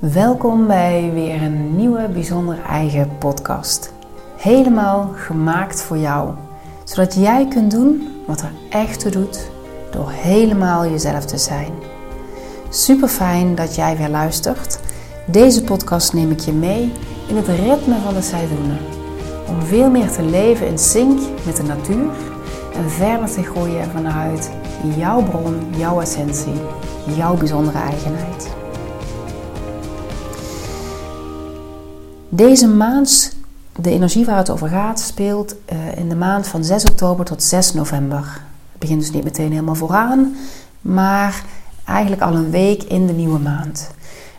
Welkom bij weer een nieuwe bijzonder eigen podcast. Helemaal gemaakt voor jou, zodat jij kunt doen wat er echt toe doet door helemaal jezelf te zijn. Super fijn dat jij weer luistert. Deze podcast neem ik je mee in het ritme van de seizoenen. Om veel meer te leven in sync met de natuur en verder te groeien vanuit jouw bron, jouw essentie, jouw bijzondere eigenheid. Deze maand, de energie waar het over gaat, speelt uh, in de maand van 6 oktober tot 6 november. Het begint dus niet meteen helemaal vooraan, maar eigenlijk al een week in de nieuwe maand.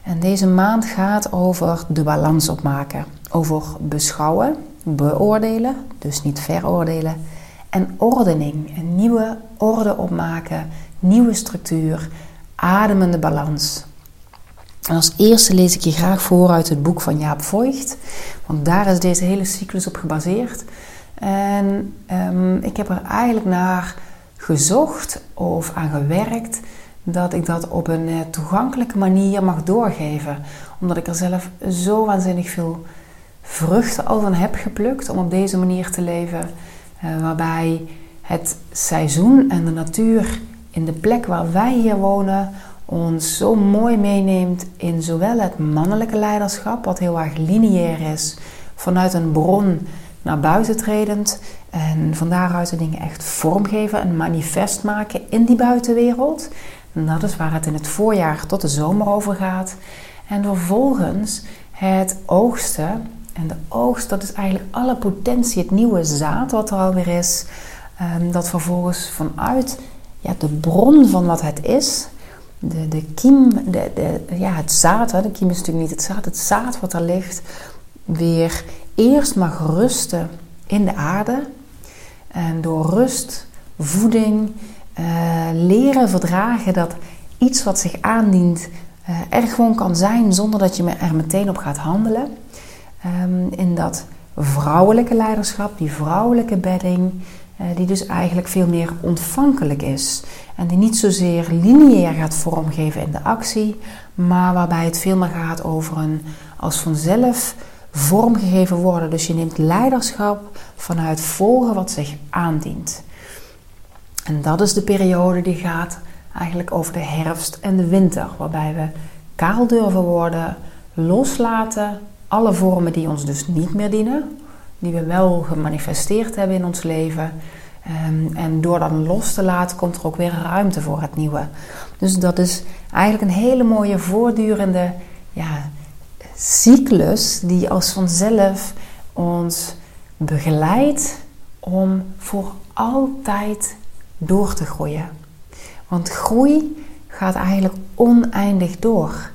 En deze maand gaat over de balans opmaken, over beschouwen, beoordelen, dus niet veroordelen, en ordening, een nieuwe orde opmaken, nieuwe structuur, ademende balans. Als eerste lees ik je graag voor uit het boek van Jaap Voigt, want daar is deze hele cyclus op gebaseerd. En um, ik heb er eigenlijk naar gezocht of aan gewerkt dat ik dat op een uh, toegankelijke manier mag doorgeven. Omdat ik er zelf zo waanzinnig veel vruchten al van heb geplukt om op deze manier te leven. Uh, waarbij het seizoen en de natuur in de plek waar wij hier wonen ons zo mooi meeneemt in zowel het mannelijke leiderschap, wat heel erg lineair is, vanuit een bron naar buiten tredend en van daaruit de dingen echt vormgeven en manifest maken in die buitenwereld. En dat is waar het in het voorjaar tot de zomer over gaat. En vervolgens het oogsten. En de oogst, dat is eigenlijk alle potentie, het nieuwe zaad wat er alweer is. Ehm, dat vervolgens vanuit ja, de bron van wat het is, de, de kiem, de, ja, het zaad, de kiem is natuurlijk niet het zaad, het zaad wat er ligt, weer eerst mag rusten in de aarde. En door rust, voeding, uh, leren verdragen dat iets wat zich aandient uh, er gewoon kan zijn zonder dat je er meteen op gaat handelen. Um, in dat vrouwelijke leiderschap, die vrouwelijke bedding, die dus eigenlijk veel meer ontvankelijk is. En die niet zozeer lineair gaat vormgeven in de actie, maar waarbij het veel meer gaat over een als vanzelf vormgegeven worden. Dus je neemt leiderschap vanuit volgen wat zich aandient. En dat is de periode die gaat eigenlijk over de herfst en de winter, waarbij we kaal durven worden, loslaten alle vormen die ons dus niet meer dienen, die we wel gemanifesteerd hebben in ons leven. Um, en door dat los te laten, komt er ook weer ruimte voor het nieuwe. Dus dat is eigenlijk een hele mooie voortdurende ja, cyclus die als vanzelf ons begeleidt om voor altijd door te groeien. Want groei gaat eigenlijk oneindig door.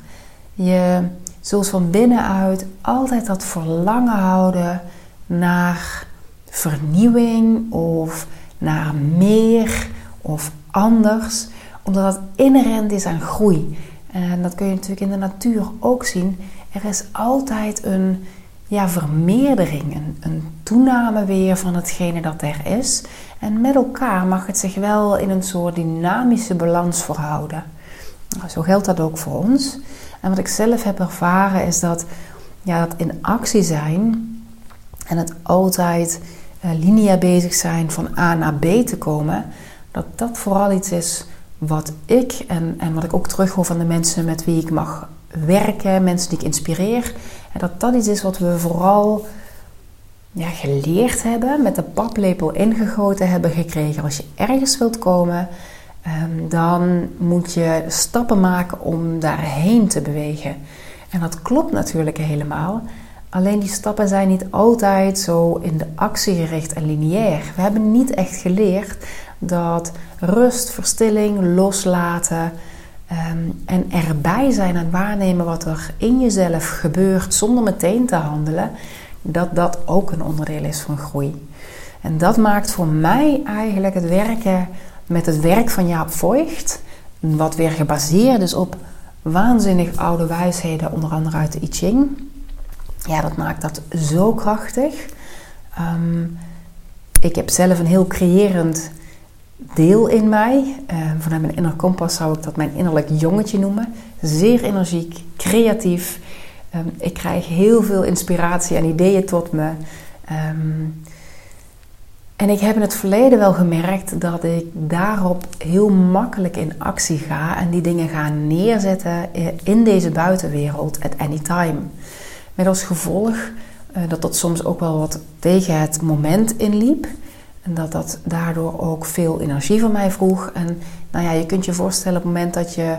Je zult van binnenuit altijd dat verlangen houden naar vernieuwing of naar meer of anders, omdat dat inherent is aan groei. En dat kun je natuurlijk in de natuur ook zien. Er is altijd een ja, vermeerdering, een, toename weer van hetgene dat er is. En met elkaar mag het zich wel in een soort dynamische balans verhouden. Nou, zo geldt dat ook voor ons. En wat ik zelf heb ervaren is dat, ja, dat in actie zijn en het altijd uh, linea bezig zijn van A naar B te komen, dat dat vooral iets is wat ik en, en wat ik ook terughoor van de mensen met wie ik mag werken, mensen die ik inspireer, en dat dat iets is wat we vooral ja, geleerd hebben, met de paplepel ingegoten hebben gekregen. Als je ergens wilt komen, um, dan moet je stappen maken om daarheen te bewegen. En dat klopt natuurlijk helemaal. Alleen die stappen zijn niet altijd zo in de actie gericht en lineair. We hebben niet echt geleerd dat rust, verstilling, loslaten um, en erbij zijn en waarnemen wat er in jezelf gebeurt zonder meteen te handelen, dat dat ook een onderdeel is van groei. En dat maakt voor mij eigenlijk het werken met het werk van Jaap Voigt, wat weer gebaseerd is op waanzinnig oude wijsheden, onder andere uit de I Ching ja, dat maakt dat zo krachtig. Um, ik heb zelf een heel creërend deel in mij. Uh, vanuit mijn inner kompas zou ik dat mijn innerlijk jongetje noemen. Zeer energiek, creatief. Um, ik krijg heel veel inspiratie en ideeën tot me. En ik heb in het verleden wel gemerkt dat ik daarop heel makkelijk in actie ga en die dingen ga neerzetten in deze buitenwereld at any time. Met als gevolg uh, dat dat soms ook wel wat tegen het moment inliep. En dat dat daardoor ook veel energie van mij vroeg. En nou ja, je kunt je voorstellen op het moment dat je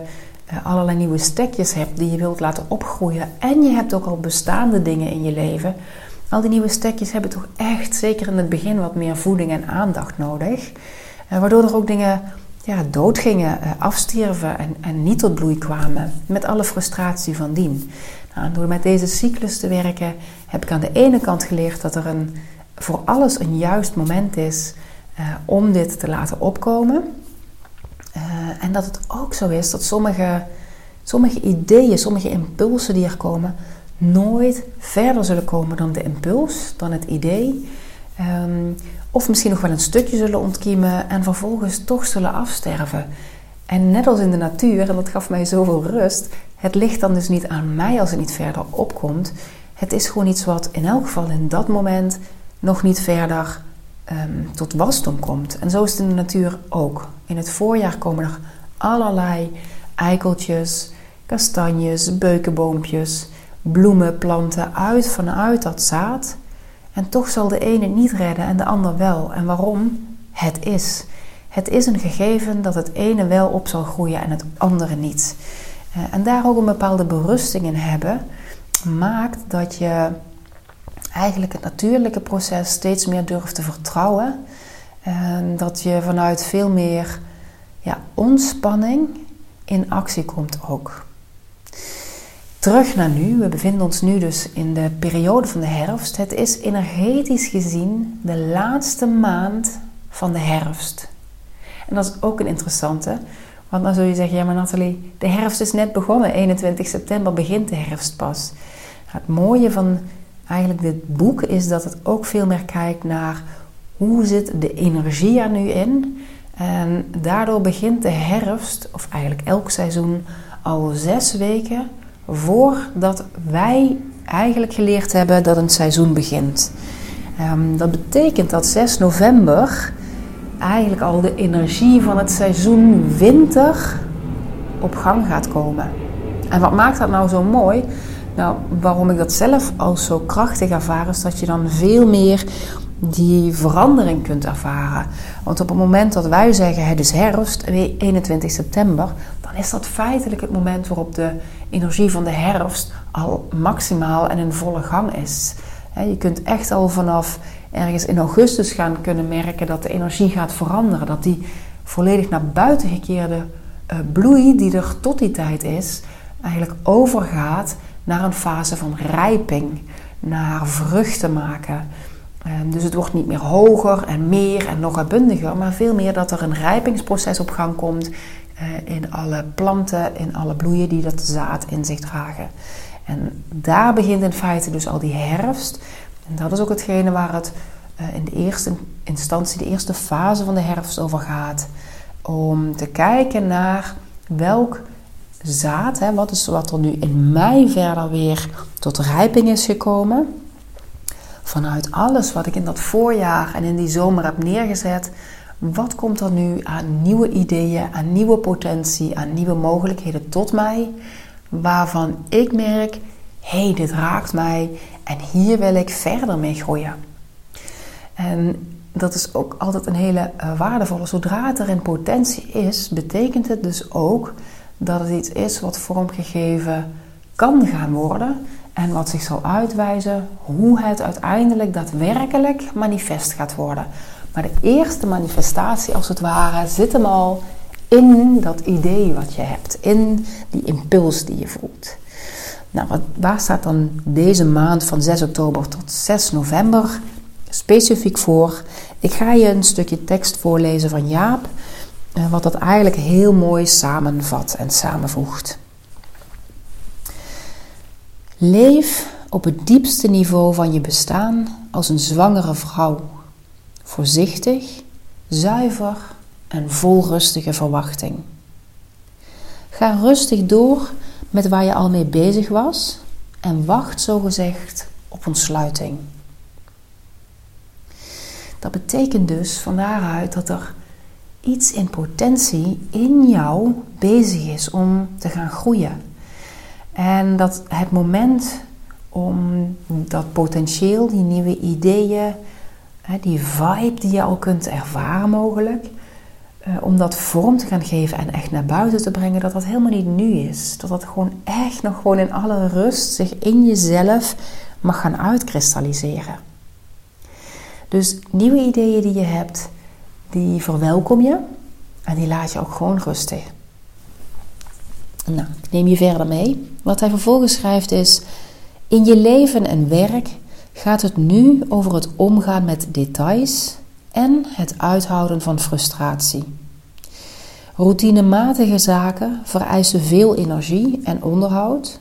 uh, allerlei nieuwe stekjes hebt die je wilt laten opgroeien. En je hebt ook al bestaande dingen in je leven. Al die nieuwe stekjes hebben toch echt, zeker in het begin, wat meer voeding en aandacht nodig. Uh, waardoor er ook dingen ja, doodgingen, afstierven en, en niet tot bloei kwamen. Met alle frustratie van dien. Nou, door met deze cyclus te werken heb ik aan de ene kant geleerd dat er een, voor alles een juist moment is uh, om dit te laten opkomen. Uh, en dat het ook zo is dat sommige, sommige ideeën, sommige impulsen die er komen, nooit verder zullen komen dan de impuls, dan het idee. Um, of misschien nog wel een stukje zullen ontkiemen en vervolgens toch zullen afsterven. En net als in de natuur, en dat gaf mij zoveel rust, het ligt dan dus niet aan mij als het niet verder opkomt. Het is gewoon iets wat in elk geval in dat moment nog niet verder um, tot wasdom komt. En zo is het in de natuur ook. In het voorjaar komen er allerlei eikeltjes, kastanjes, beukenboompjes, bloemen, planten uit vanuit dat zaad. En toch zal de ene niet redden en de ander wel. En waarom? Het is. Het is een gegeven dat het ene wel op zal groeien en het andere niet. Eh, en daar ook een bepaalde berusting in hebben, maakt dat je eigenlijk het natuurlijke proces steeds meer durft te vertrouwen. En dat je vanuit veel meer ja, ontspanning in actie komt ook. Terug naar nu. We bevinden ons nu dus in de periode van de herfst. Het is energetisch gezien de laatste maand van de herfst. En dat is ook een interessante. Want dan zul je zeggen, ja maar Nathalie, de herfst is net begonnen. 21 september begint de herfst pas. Het mooie van eigenlijk dit boek is dat het ook veel meer kijkt naar hoe zit de energie er nu in. En daardoor begint de herfst, of eigenlijk elk seizoen, al zes weken voordat wij eigenlijk geleerd hebben dat een seizoen begint. Um, dat betekent dat 6 november eigenlijk al de energie van het seizoen winter op gang gaat komen. En wat maakt dat nou zo mooi? Nou, waarom ik dat zelf als zo krachtig ervaar, is dat je dan veel meer die verandering kunt ervaren. Want op het moment dat wij zeggen het is herfst, 21 september, dan is dat feitelijk het moment waarop de energie van de herfst al maximaal en in volle gang is. Je kunt echt al vanaf ergens in augustus gaan kunnen merken dat de energie gaat veranderen. Dat die volledig naar buiten gekeerde uh, bloei die er tot die tijd is, eigenlijk overgaat naar een fase van rijping, naar vruchten maken. Ehm, dus het wordt niet meer hoger en meer en nog uitbundiger, maar veel meer dat er een rijpingsproces op gang komt eh, in alle planten, in alle bloeien die dat zaad in zich dragen. En daar begint in feite dus al die herfst. En dat is ook hetgene waar het uh, in de eerste instantie, de eerste fase van de herfst over gaat. Om te kijken naar welk zaad, hè, wat is wat er nu in mei verder weer tot rijping is gekomen. Vanuit alles wat ik in dat voorjaar en in die zomer heb neergezet, wat komt er nu aan nieuwe ideeën, aan nieuwe potentie, aan nieuwe mogelijkheden tot mij, waarvan ik merk, hé, hey, dit raakt mij en hier wil ik verder mee groeien. En dat is ook altijd een hele uh, waardevolle. Zodra het er in potentie is, betekent het dus ook dat het iets is wat vormgegeven kan gaan worden en wat zich zal uitwijzen hoe het uiteindelijk daadwerkelijk manifest gaat worden. Maar de eerste manifestatie, als het ware, zit hem al in dat idee wat je hebt, in die impuls die je voelt. Nou, wat, waar staat dan deze maand van 6 oktober tot 6 november specifiek voor? Ik ga je een stukje tekst voorlezen van Jaap, eh, wat dat eigenlijk heel mooi samenvat en samenvoegt. Leef op het diepste niveau van je bestaan als een zwangere vrouw. Voorzichtig, zuiver en vol rustige verwachting. Ga rustig door met waar je al mee bezig was en wacht zogezegd op ontsluiting. Dat betekent dus van daaruit dat er iets in potentie in jou bezig is om te gaan groeien. En dat het moment om dat potentieel, die nieuwe ideeën, die vibe die je al kunt ervaren mogelijk, eh, om dat vorm te gaan geven en echt naar buiten te brengen, dat dat helemaal niet nu is. Dat dat gewoon echt nog gewoon in alle rust zich in jezelf mag gaan uitkristalliseren. Dus nieuwe ideeën die je hebt, die verwelkom je en die laat je ook gewoon rustig. Nou, ik neem je verder mee. Wat hij vervolgens schrijft is: In je leven en werk gaat het nu over het omgaan met details en het uithouden van frustratie. Routinematige zaken vereisen veel energie en onderhoud,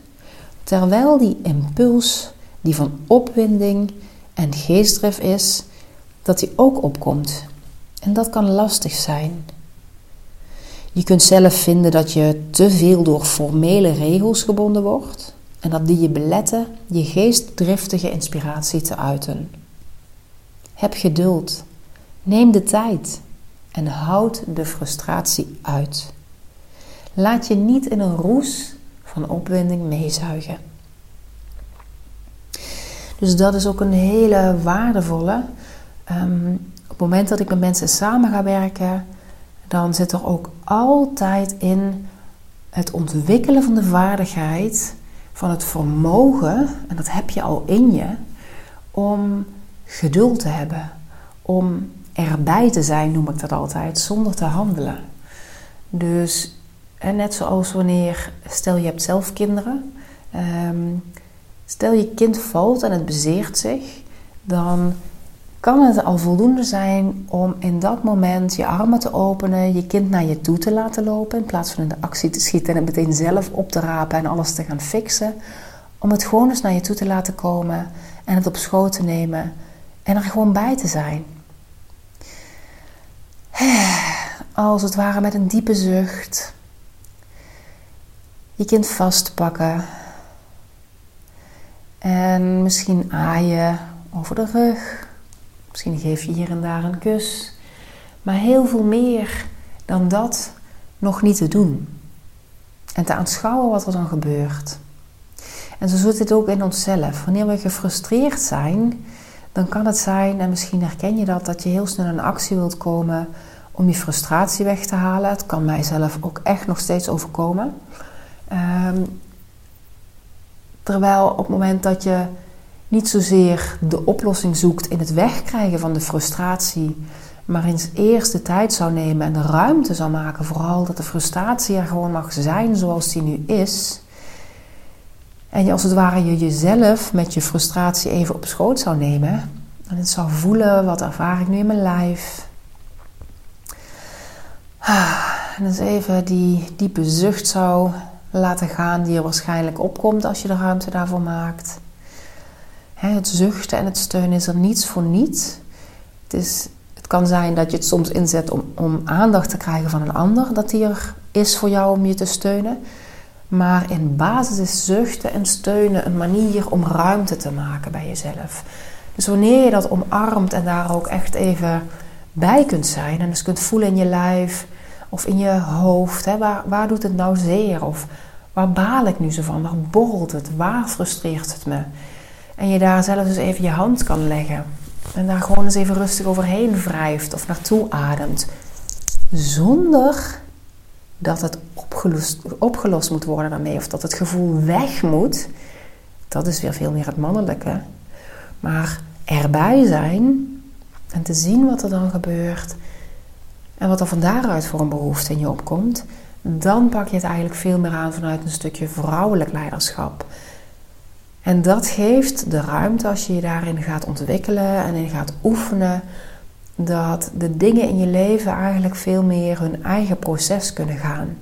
terwijl die impuls die van opwinding en geestdrift is, dat die ook opkomt. En dat kan lastig zijn. Je kunt zelf vinden dat je te veel door formele regels gebonden wordt en dat die je beletten je geestdriftige inspiratie te uiten. Heb geduld, neem de tijd en houd de frustratie uit. Laat je niet in een roes van opwinding meezuigen. Dus dat is ook een hele waardevolle. Um, op het moment dat ik met mensen samen ga werken, dan zit er ook altijd in het ontwikkelen van de vaardigheid, van het vermogen, en dat heb je al in je, om geduld te hebben, om erbij te zijn, noem ik dat altijd, zonder te handelen. Dus en net zoals wanneer, stel je hebt zelf kinderen, um, stel je kind valt en het bezeert zich, dan kan het al voldoende zijn om in dat moment je armen te openen, je kind naar je toe te laten lopen, in plaats van in de actie te schieten en het meteen zelf op te rapen en alles te gaan fixen. Om het gewoon eens naar je toe te laten komen en het op schoot te nemen en er gewoon bij te zijn. Als het ware met een diepe zucht. Je kind vastpakken. En misschien aaien over de rug. Misschien geef je hier en daar een kus. Maar heel veel meer dan dat nog niet te doen. En te aanschouwen wat er dan gebeurt. En zo zit het ook in onszelf. Wanneer we gefrustreerd zijn, dan kan het zijn, en misschien herken je dat, dat je heel snel in actie wilt komen om die frustratie weg te halen. Het kan mijzelf ook echt nog steeds overkomen. Ehm, terwijl op het moment dat je niet zozeer de oplossing zoekt in het wegkrijgen van de frustratie, maar eens eerst de tijd zou nemen en de ruimte zou maken, vooral dat de frustratie er gewoon mag zijn zoals die nu is. En je als het ware je jezelf met je frustratie even op schoot zou nemen. En het zou voelen, wat ervaar ik nu in mijn lijf? Ah, en eens even die diepe zucht zou laten gaan die er waarschijnlijk opkomt als je de ruimte daarvoor maakt. Het zuchten en het steunen is er niets voor niets. Het, is, het kan zijn dat je het soms inzet om, om aandacht te krijgen van een ander, dat die er is voor jou om je te steunen. Maar in basis is zuchten en steunen een manier om ruimte te maken bij jezelf. Dus wanneer je dat omarmt en daar ook echt even bij kunt zijn en dus kunt voelen in je lijf of in je hoofd, hè, waar, waar doet het nou zeer? Of waar baal ik nu zo van? Waar borrelt het? Waar frustreert het me? En je daar zelf dus even je hand kan leggen. En daar gewoon eens even rustig overheen wrijft of naartoe ademt. Zonder dat het opgelost, opgelost moet worden daarmee. Of dat het gevoel weg moet. Dat is weer veel meer het mannelijke. Maar erbij zijn en te zien wat er dan gebeurt. En wat er van daaruit voor een behoefte in je opkomt. Dan pak je het eigenlijk veel meer aan vanuit een stukje vrouwelijk leiderschap. En dat geeft de ruimte als je je daarin gaat ontwikkelen en in gaat oefenen, dat de dingen in je leven eigenlijk veel meer hun eigen proces kunnen gaan.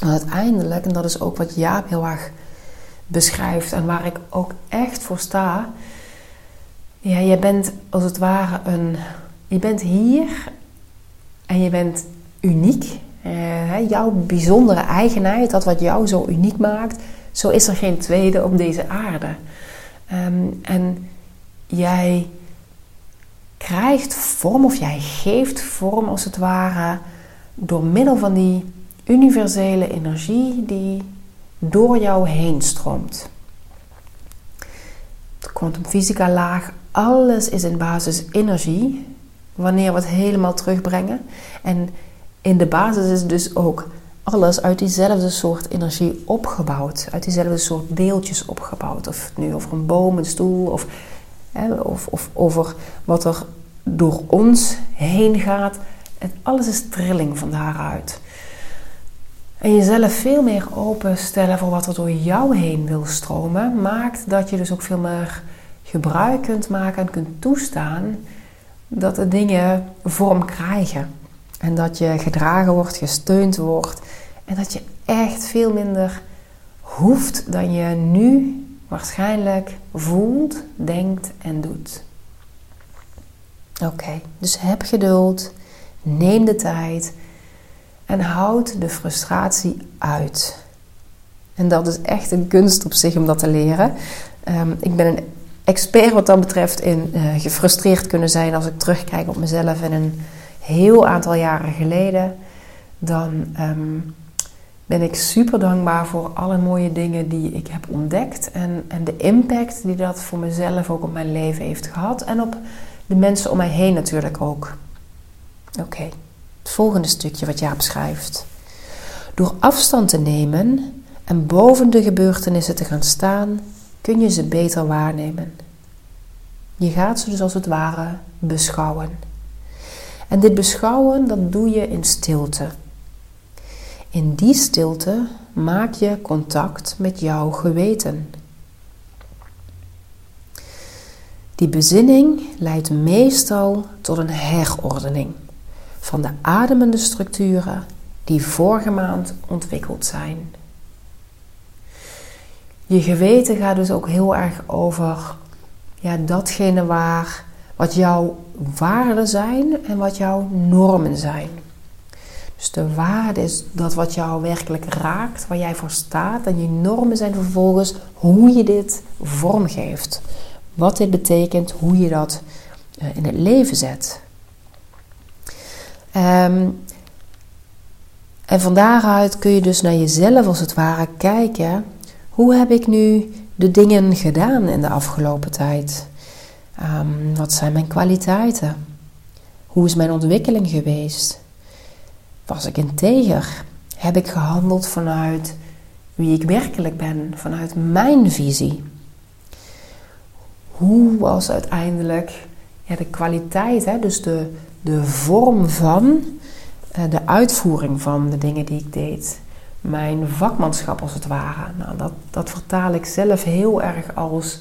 Uiteindelijk, en dat is ook wat Jaap heel erg beschrijft en waar ik ook echt voor sta. Ja, je bent als het ware een. Je bent hier en je bent uniek. Uh, jouw bijzondere eigenheid, dat wat jou zo uniek maakt, zo is er geen tweede op deze aarde. Ehm, en jij krijgt vorm of jij geeft vorm als het ware door middel van die universele energie die door jou heen stroomt. De kwantumfysica laag, alles is in basis energie wanneer we het helemaal terugbrengen. En in de basis is dus ook alles uit diezelfde soort energie opgebouwd. Uit diezelfde soort deeltjes opgebouwd. Of het nu over een boom, een stoel of, of, of over wat er door ons heen gaat. En alles is trilling van daaruit. En jezelf veel meer openstellen voor wat er door jou heen wil stromen, maakt dat je dus ook veel meer gebruik kunt maken en kunt toestaan dat de dingen vorm krijgen. En dat je gedragen wordt, gesteund wordt. En dat je echt veel minder hoeft dan je nu waarschijnlijk voelt, denkt en doet. Oké, dus heb geduld, neem de tijd en houd de frustratie uit. En dat is echt een kunst op zich om dat te leren. Ehm, ik ben een expert wat dat betreft in uh, gefrustreerd kunnen zijn als ik terugkijk op mezelf en een heel aantal jaren geleden. Dan ehm, ben ik super dankbaar voor alle mooie dingen die ik heb ontdekt. En, en de impact die dat voor mezelf ook op mijn leven heeft gehad. En op de mensen om mij heen natuurlijk ook. Oké, het volgende stukje wat Jaap schrijft. Door afstand te nemen en boven de gebeurtenissen te gaan staan, kun je ze beter waarnemen. Je gaat ze dus als het ware beschouwen. En dit beschouwen, dat doe je in stilte. In die stilte maak je contact met jouw geweten. Die bezinning leidt meestal tot een herordening van de ademende structuren die vorige maand ontwikkeld zijn. Je geweten gaat dus ook heel erg over ja, datgene waar wat jouw waarden zijn en wat jouw normen zijn. Dus de waarde is dat wat jou werkelijk raakt, waar jij voor staat. En je normen zijn vervolgens hoe je dit vormgeeft. Wat dit betekent, hoe je dat eh, in het leven zet. Ehm, en van daaruit kun je dus naar jezelf als het ware kijken. Hoe heb ik nu de dingen gedaan in de afgelopen tijd? Um, wat zijn mijn kwaliteiten? Hoe is mijn ontwikkeling geweest? Was ik integer? Heb ik gehandeld vanuit wie ik werkelijk ben, vanuit mijn visie? Hoe was uiteindelijk ja, de kwaliteit, hè, dus de, de vorm van uh, de uitvoering van de dingen die ik deed? Mijn vakmanschap als het ware. Nou, dat, dat vertaal ik zelf heel erg als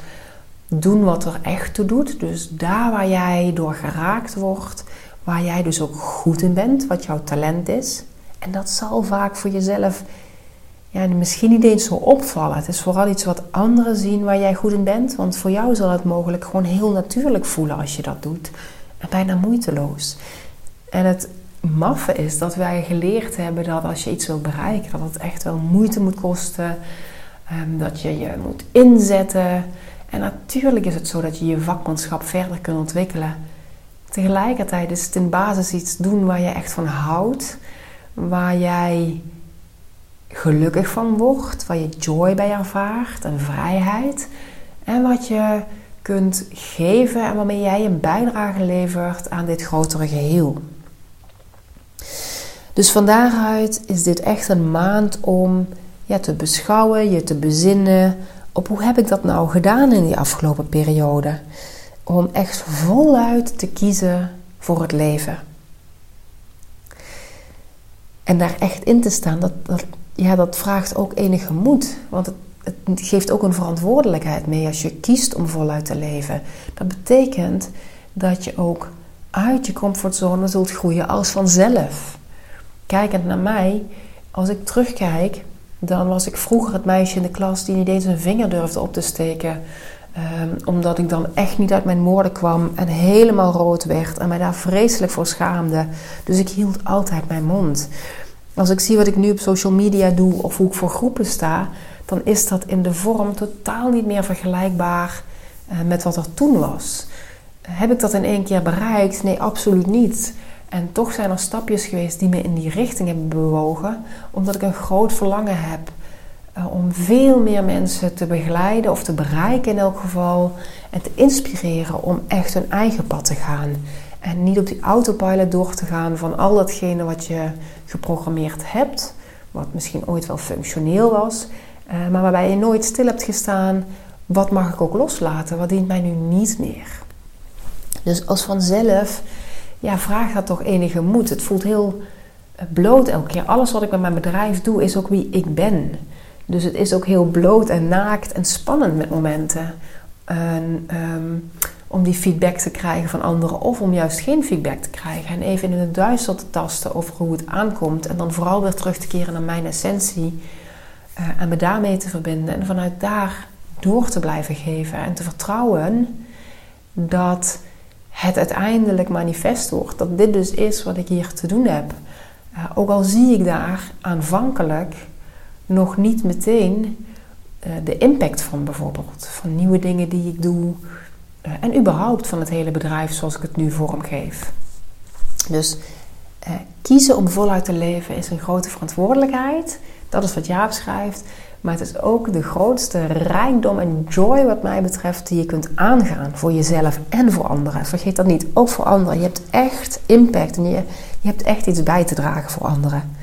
doen wat er echt toe doet. Dus daar waar jij door geraakt wordt, waar jij dus ook goed in bent, wat jouw talent is. En dat zal vaak voor jezelf ja, misschien niet eens zo opvallen. Het is vooral iets wat anderen zien waar jij goed in bent. Want voor jou zal het mogelijk gewoon heel natuurlijk voelen als je dat doet. En bijna moeiteloos. En het maffe is dat wij geleerd hebben dat als je iets wilt bereiken, dat het echt wel moeite moet kosten. Ehm, dat je je moet inzetten. En natuurlijk is het zo dat je je vakmanschap verder kunt ontwikkelen. Tegelijkertijd is het in basis iets doen waar je echt van houdt, waar jij gelukkig van wordt, waar je joy bij ervaart en vrijheid. En wat je kunt geven en waarmee jij een bijdrage levert aan dit grotere geheel. Dus van daaruit is dit echt een maand om ja, te beschouwen, je te bezinnen, op hoe heb ik dat nou gedaan in die afgelopen periode. Om echt voluit te kiezen voor het leven. En daar echt in te staan, dat, dat, ja, dat vraagt ook enige moed. Want het, het geeft ook een verantwoordelijkheid mee als je kiest om voluit te leven. Dat betekent dat je ook uit je comfortzone zult groeien als vanzelf. Kijkend naar mij, als ik terugkijk dan was ik vroeger het meisje in de klas die niet eens een vinger durfde op te steken Ehm, omdat ik dan echt niet uit mijn woorden kwam en helemaal rood werd en mij daar vreselijk voor schaamde. Dus ik hield altijd mijn mond. Als ik zie wat ik nu op social media doe of hoe ik voor groepen sta, dan is dat in de vorm totaal niet meer vergelijkbaar uh, met wat er toen was. Heb ik dat in één keer bereikt? Nee, absoluut niet. En toch zijn er stapjes geweest die me in die richting hebben bewogen, omdat ik een groot verlangen heb om veel meer mensen te begeleiden of te bereiken in elk geval. En te inspireren om echt hun eigen pad te gaan. En niet op die autopilot door te gaan van al datgene wat je geprogrammeerd hebt. Wat misschien ooit wel functioneel was. Uh, maar waarbij je nooit stil hebt gestaan. Wat mag ik ook loslaten? Wat dient mij nu niet meer? Dus als vanzelf, ja, vraag dat toch enige moed. Het voelt heel eh, bloot elke keer. Alles wat ik met mijn bedrijf doe, is ook wie ik ben. Dus het is ook heel bloot en naakt en spannend met momenten. En, ehm, om die feedback te krijgen van anderen of om juist geen feedback te krijgen. En even in het duister te tasten over hoe het aankomt. En dan vooral weer terug te keren naar mijn essentie. Uh, en me daarmee te verbinden. En vanuit daar door te blijven geven. En te vertrouwen dat het uiteindelijk manifest wordt. Dat dit dus is wat ik hier te doen heb. Uh, ook al zie ik daar aanvankelijk nog niet meteen uh, de impact van bijvoorbeeld. Van nieuwe dingen die ik doe. Uh, en überhaupt van het hele bedrijf zoals ik het nu vormgeef. Dus uh, kiezen om voluit te leven is een grote verantwoordelijkheid. Dat is wat Jaap schrijft. Maar het is ook de grootste rijkdom en joy wat mij betreft die je kunt aangaan voor jezelf en voor anderen. Vergeet dat niet, ook voor anderen. Je hebt echt impact en je hebt echt iets bij te dragen voor anderen.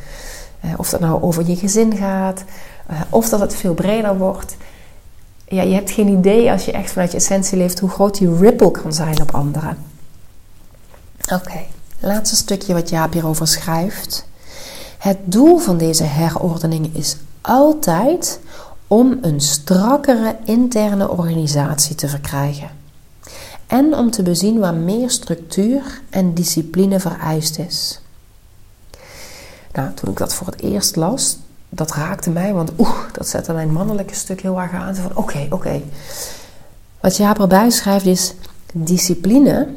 Uh, of dat nou over je gezin gaat, uh, of dat het veel breder wordt. Ja, je hebt geen idee als je echt vanuit je essentie leeft hoe groot die ripple kan zijn op anderen. Oké, laatste stukje wat Jaap hierover schrijft. Het doel van deze herordening is altijd om een strakkere interne organisatie te verkrijgen. En om te bezien waar meer structuur en discipline vereist is. Nou, toen ik dat voor het eerst las, dat raakte mij, want oeh, dat zette mijn mannelijke stuk heel erg aan. Van oké, oké. Wat Jaap erbij schrijft is discipline,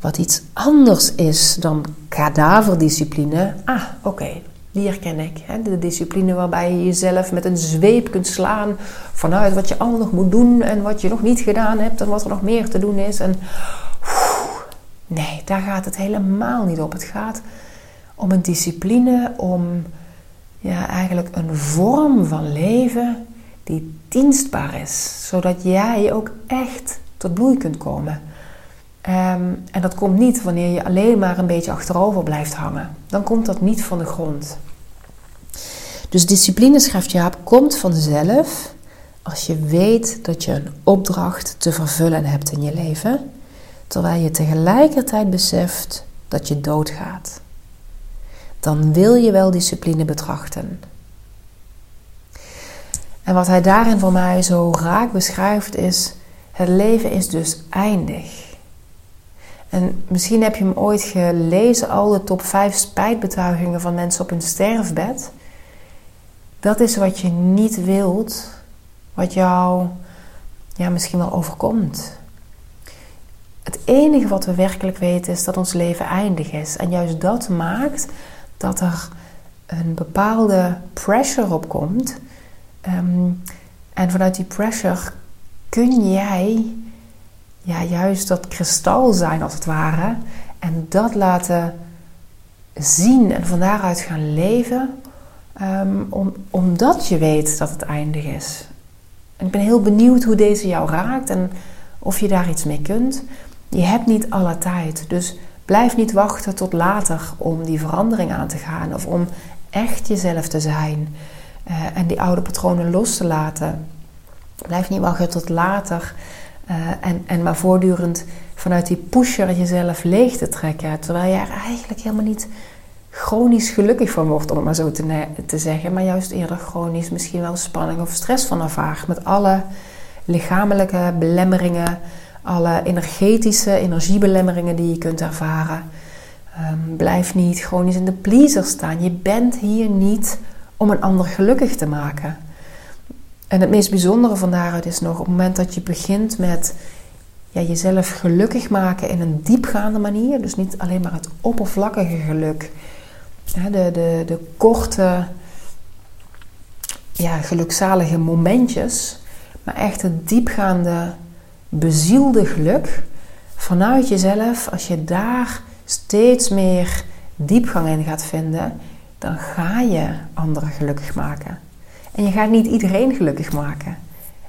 wat iets anders is dan kadaverdiscipline. Ah, oké, okay, die herken ik. Hè? De discipline waarbij je jezelf met een zweep kunt slaan vanuit wat je al nog moet doen en wat je nog niet gedaan hebt en wat er nog meer te doen is. En nee, daar gaat het helemaal niet op. Het gaat om een discipline, om ja, eigenlijk een vorm van leven die dienstbaar is, zodat jij ook echt tot bloei kunt komen. Um, en dat komt niet wanneer je alleen maar een beetje achterover blijft hangen. Dan komt dat niet van de grond. Dus discipline, schrijft Jaap, komt vanzelf als je weet dat je een opdracht te vervullen hebt in je leven, terwijl je tegelijkertijd beseft dat je doodgaat dan wil je wel discipline betrachten. En wat hij daarin voor mij zo raak beschrijft is: het leven is dus eindig. En misschien heb je hem ooit gelezen, al de top 5 spijtbetuigingen van mensen op hun sterfbed. Dat is wat je niet wilt, wat jou ja, misschien wel overkomt. Het enige wat we werkelijk weten is dat ons leven eindig is. En juist dat maakt dat er een bepaalde pressure op komt. Ehm, en vanuit die pressure kun jij ja, juist dat kristal zijn als het ware. En dat laten zien en van daaruit gaan leven. Ehm, om, omdat je weet dat het eindig is. En ik ben heel benieuwd hoe deze jou raakt en of je daar iets mee kunt. Je hebt niet alle tijd. Dus Blijf niet wachten tot later om die verandering aan te gaan of om echt jezelf te zijn uh, en die oude patronen los te laten. Blijf niet wachten tot later uh, en, en maar voortdurend vanuit die pusher jezelf leeg te trekken, terwijl je er eigenlijk helemaal niet chronisch gelukkig van wordt, om het maar zo te, te zeggen, maar juist eerder chronisch misschien wel spanning of stress van ervaart met alle lichamelijke belemmeringen alle energetische energiebelemmeringen die je kunt ervaren. Um, blijf niet chronisch in de pleaser staan. Je bent hier niet om een ander gelukkig te maken. En het meest bijzondere van daaruit is nog op het moment dat je begint met ja, jezelf gelukkig maken in een diepgaande manier. Dus niet alleen maar het oppervlakkige geluk. de, de, de korte, ja, gelukzalige momentjes. Maar echt het diepgaande, bezielde geluk vanuit jezelf. Als je daar steeds meer diepgang in gaat vinden, dan ga je anderen gelukkig maken. En je gaat niet iedereen gelukkig maken.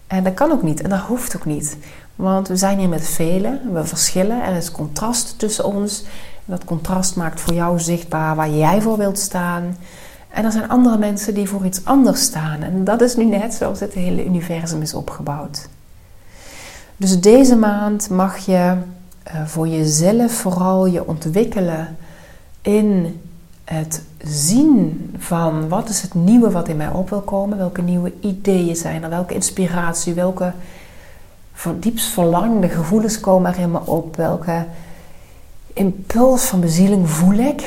En dat kan ook niet en dat hoeft ook niet. Want we zijn hier met velen, we verschillen, er is contrast tussen ons. Dat contrast maakt voor jou zichtbaar waar jij voor wilt staan. En er zijn andere mensen die voor iets anders staan. En dat is nu net zoals het hele universum is opgebouwd. Dus deze maand mag je uh, voor jezelf vooral je ontwikkelen in het zien van wat is het nieuwe wat in mij op wil komen, welke nieuwe ideeën zijn er, welke inspiratie, welke diepst verlangde gevoelens komen er in me op, welke impuls van bezieling voel ik,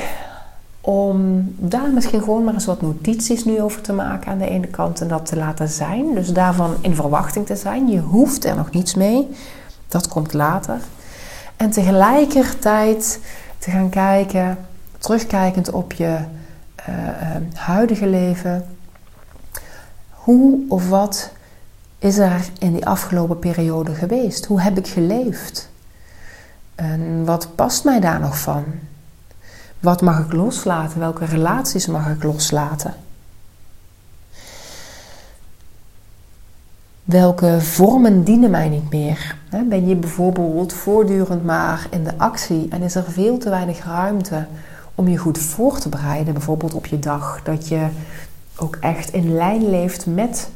om daar misschien gewoon maar eens wat notities nu over te maken aan de ene kant en dat te laten zijn. Dus daarvan in verwachting te zijn. Je hoeft er nog niets mee. Dat komt later. En tegelijkertijd te gaan kijken, terugkijkend op je uh, huidige leven. Hoe of wat is er in die afgelopen periode geweest? Hoe heb ik geleefd? En wat past mij daar nog van? Wat mag ik loslaten? Welke relaties mag ik loslaten? Welke vormen dienen mij niet meer? Ben je bijvoorbeeld voortdurend maar in de actie en is er veel te weinig ruimte om je goed voor te bereiden, bijvoorbeeld op je dag? Dat je ook echt in lijn leeft met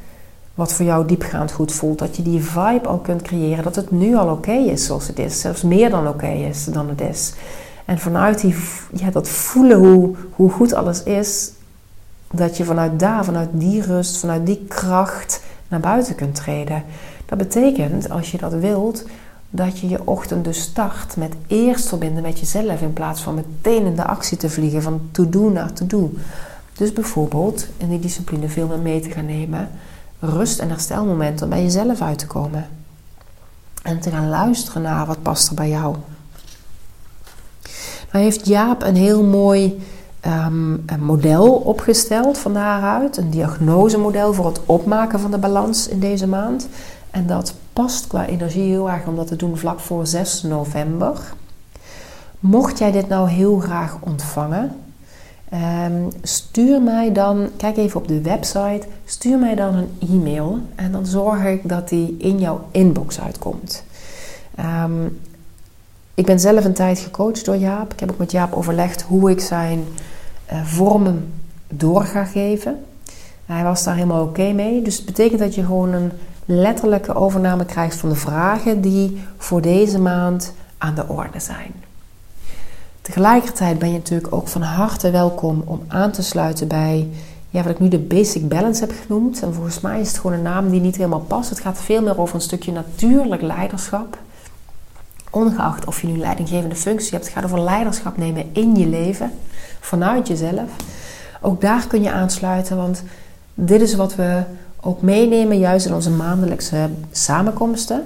wat voor jou diepgaand goed voelt. Dat je die vibe al kunt creëren, dat het nu al oké is zoals het is, zelfs meer dan oké is dan het is. En vanuit die, ja, dat voelen hoe, hoe goed alles is, dat je vanuit daar, vanuit die rust, vanuit die kracht naar buiten kunt treden. Dat betekent, als je dat wilt, dat je je ochtend dus start met eerst verbinden met jezelf in plaats van meteen in de actie te vliegen van to-do naar to-do. Dus bijvoorbeeld in die discipline veel meer mee te gaan nemen, rust- en herstelmomenten om bij jezelf uit te komen. En te gaan luisteren naar wat past er bij jou. Nou heeft Jaap een heel mooi um, een model opgesteld van daaruit. Een diagnosemodel voor het opmaken van de balans in deze maand. En dat past qua energie heel erg om dat te doen vlak voor 6 november. Mocht jij dit nou heel graag ontvangen, um, stuur mij dan, kijk even op de website, stuur mij dan een e-mail en dan zorg ik dat die in jouw inbox uitkomt. Um, ik ben zelf een tijd gecoacht door Jaap. Ik heb ook met Jaap overlegd hoe ik zijn uh, vormen door ga geven. Hij was daar helemaal oké mee. Dus het betekent dat je gewoon een letterlijke overname krijgt van de vragen die voor deze maand aan de orde zijn. Tegelijkertijd ben je natuurlijk ook van harte welkom om aan te sluiten bij ja, wat ik nu de Basic Balance heb genoemd. En volgens mij is het gewoon een naam die niet helemaal past. Het gaat veel meer over een stukje natuurlijk leiderschap. Ongeacht of je nu leidinggevende functie hebt, het gaat over leiderschap nemen in je leven, vanuit jezelf. Ook daar kun je aansluiten, want dit is wat we ook meenemen, juist in onze maandelijkse samenkomsten.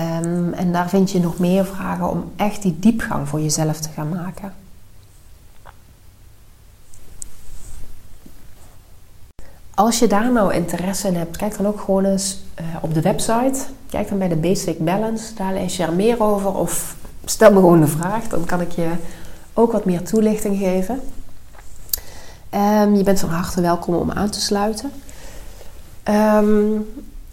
Um, en daar vind je nog meer vragen om echt die diepgang voor jezelf te gaan maken. Als je daar nou interesse in hebt, kijk dan ook gewoon eens uh, op de website. Kijk dan bij de Basic Balance. Daar lees je er meer over. Of stel me gewoon een vraag. Dan kan ik je ook wat meer toelichting geven. Um, je bent van harte welkom om aan te sluiten. Um,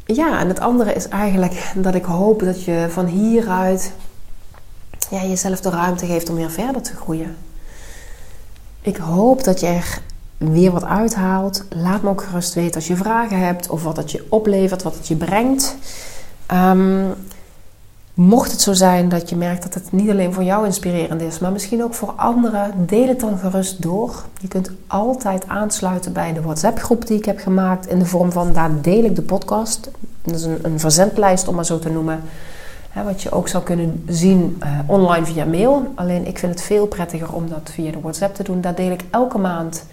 ja, en het andere is eigenlijk dat ik hoop dat je van hieruit ja, jezelf de ruimte geeft om weer verder te groeien. Ik hoop dat je er weer wat uithaalt. Laat me ook gerust weten als je vragen hebt of wat het je oplevert, wat het je brengt. Um, mocht het zo zijn dat je merkt dat het niet alleen voor jou inspirerend is, maar misschien ook voor anderen, deel het dan gerust door. Je kunt altijd aansluiten bij de WhatsApp-groep die ik heb gemaakt in de vorm van daar deel ik de podcast. Dat is een, een verzendlijst om maar zo te noemen. wat je ook zou kunnen zien uh, online via mail. Alleen ik vind het veel prettiger om dat via de WhatsApp te doen. Daar deel ik elke maand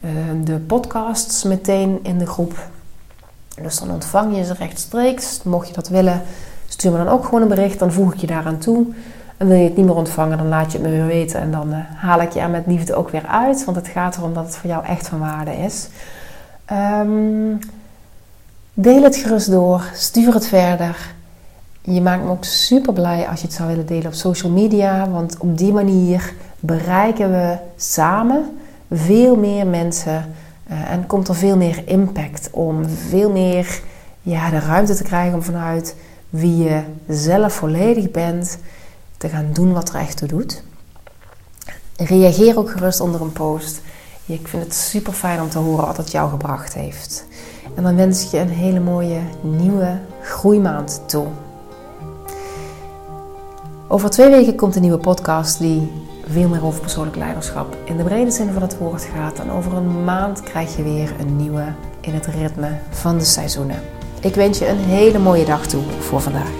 uh, de podcasts meteen in de groep. Dus dan ontvang je ze rechtstreeks. Mocht je dat willen, stuur me dan ook gewoon een bericht. Dan voeg ik je daaraan toe. En wil je het niet meer ontvangen, dan laat je het me weer weten. En dan uh, haal ik je er met liefde ook weer uit. Want het gaat erom dat het voor jou echt van waarde is. Um, deel het gerust door. Stuur het verder. Je maakt me ook super blij als je het zou willen delen op social media. Want op die manier bereiken we samen veel meer mensen. Uh, en komt er veel meer impact om. Veel meer ja, de ruimte te krijgen om vanuit wie je zelf volledig bent te gaan doen wat er echt toe doet. Reageer ook gerust onder een post. Ik vind het super fijn om te horen wat het jou gebracht heeft. En dan wens ik je een hele mooie nieuwe groeimaand toe. Over twee weken komt een nieuwe podcast die veel meer over persoonlijk leiderschap in de brede zin van het woord gaat. En over een maand krijg je weer een nieuwe in het ritme van de seizoenen. Ik wens je een hele mooie dag toe voor vandaag.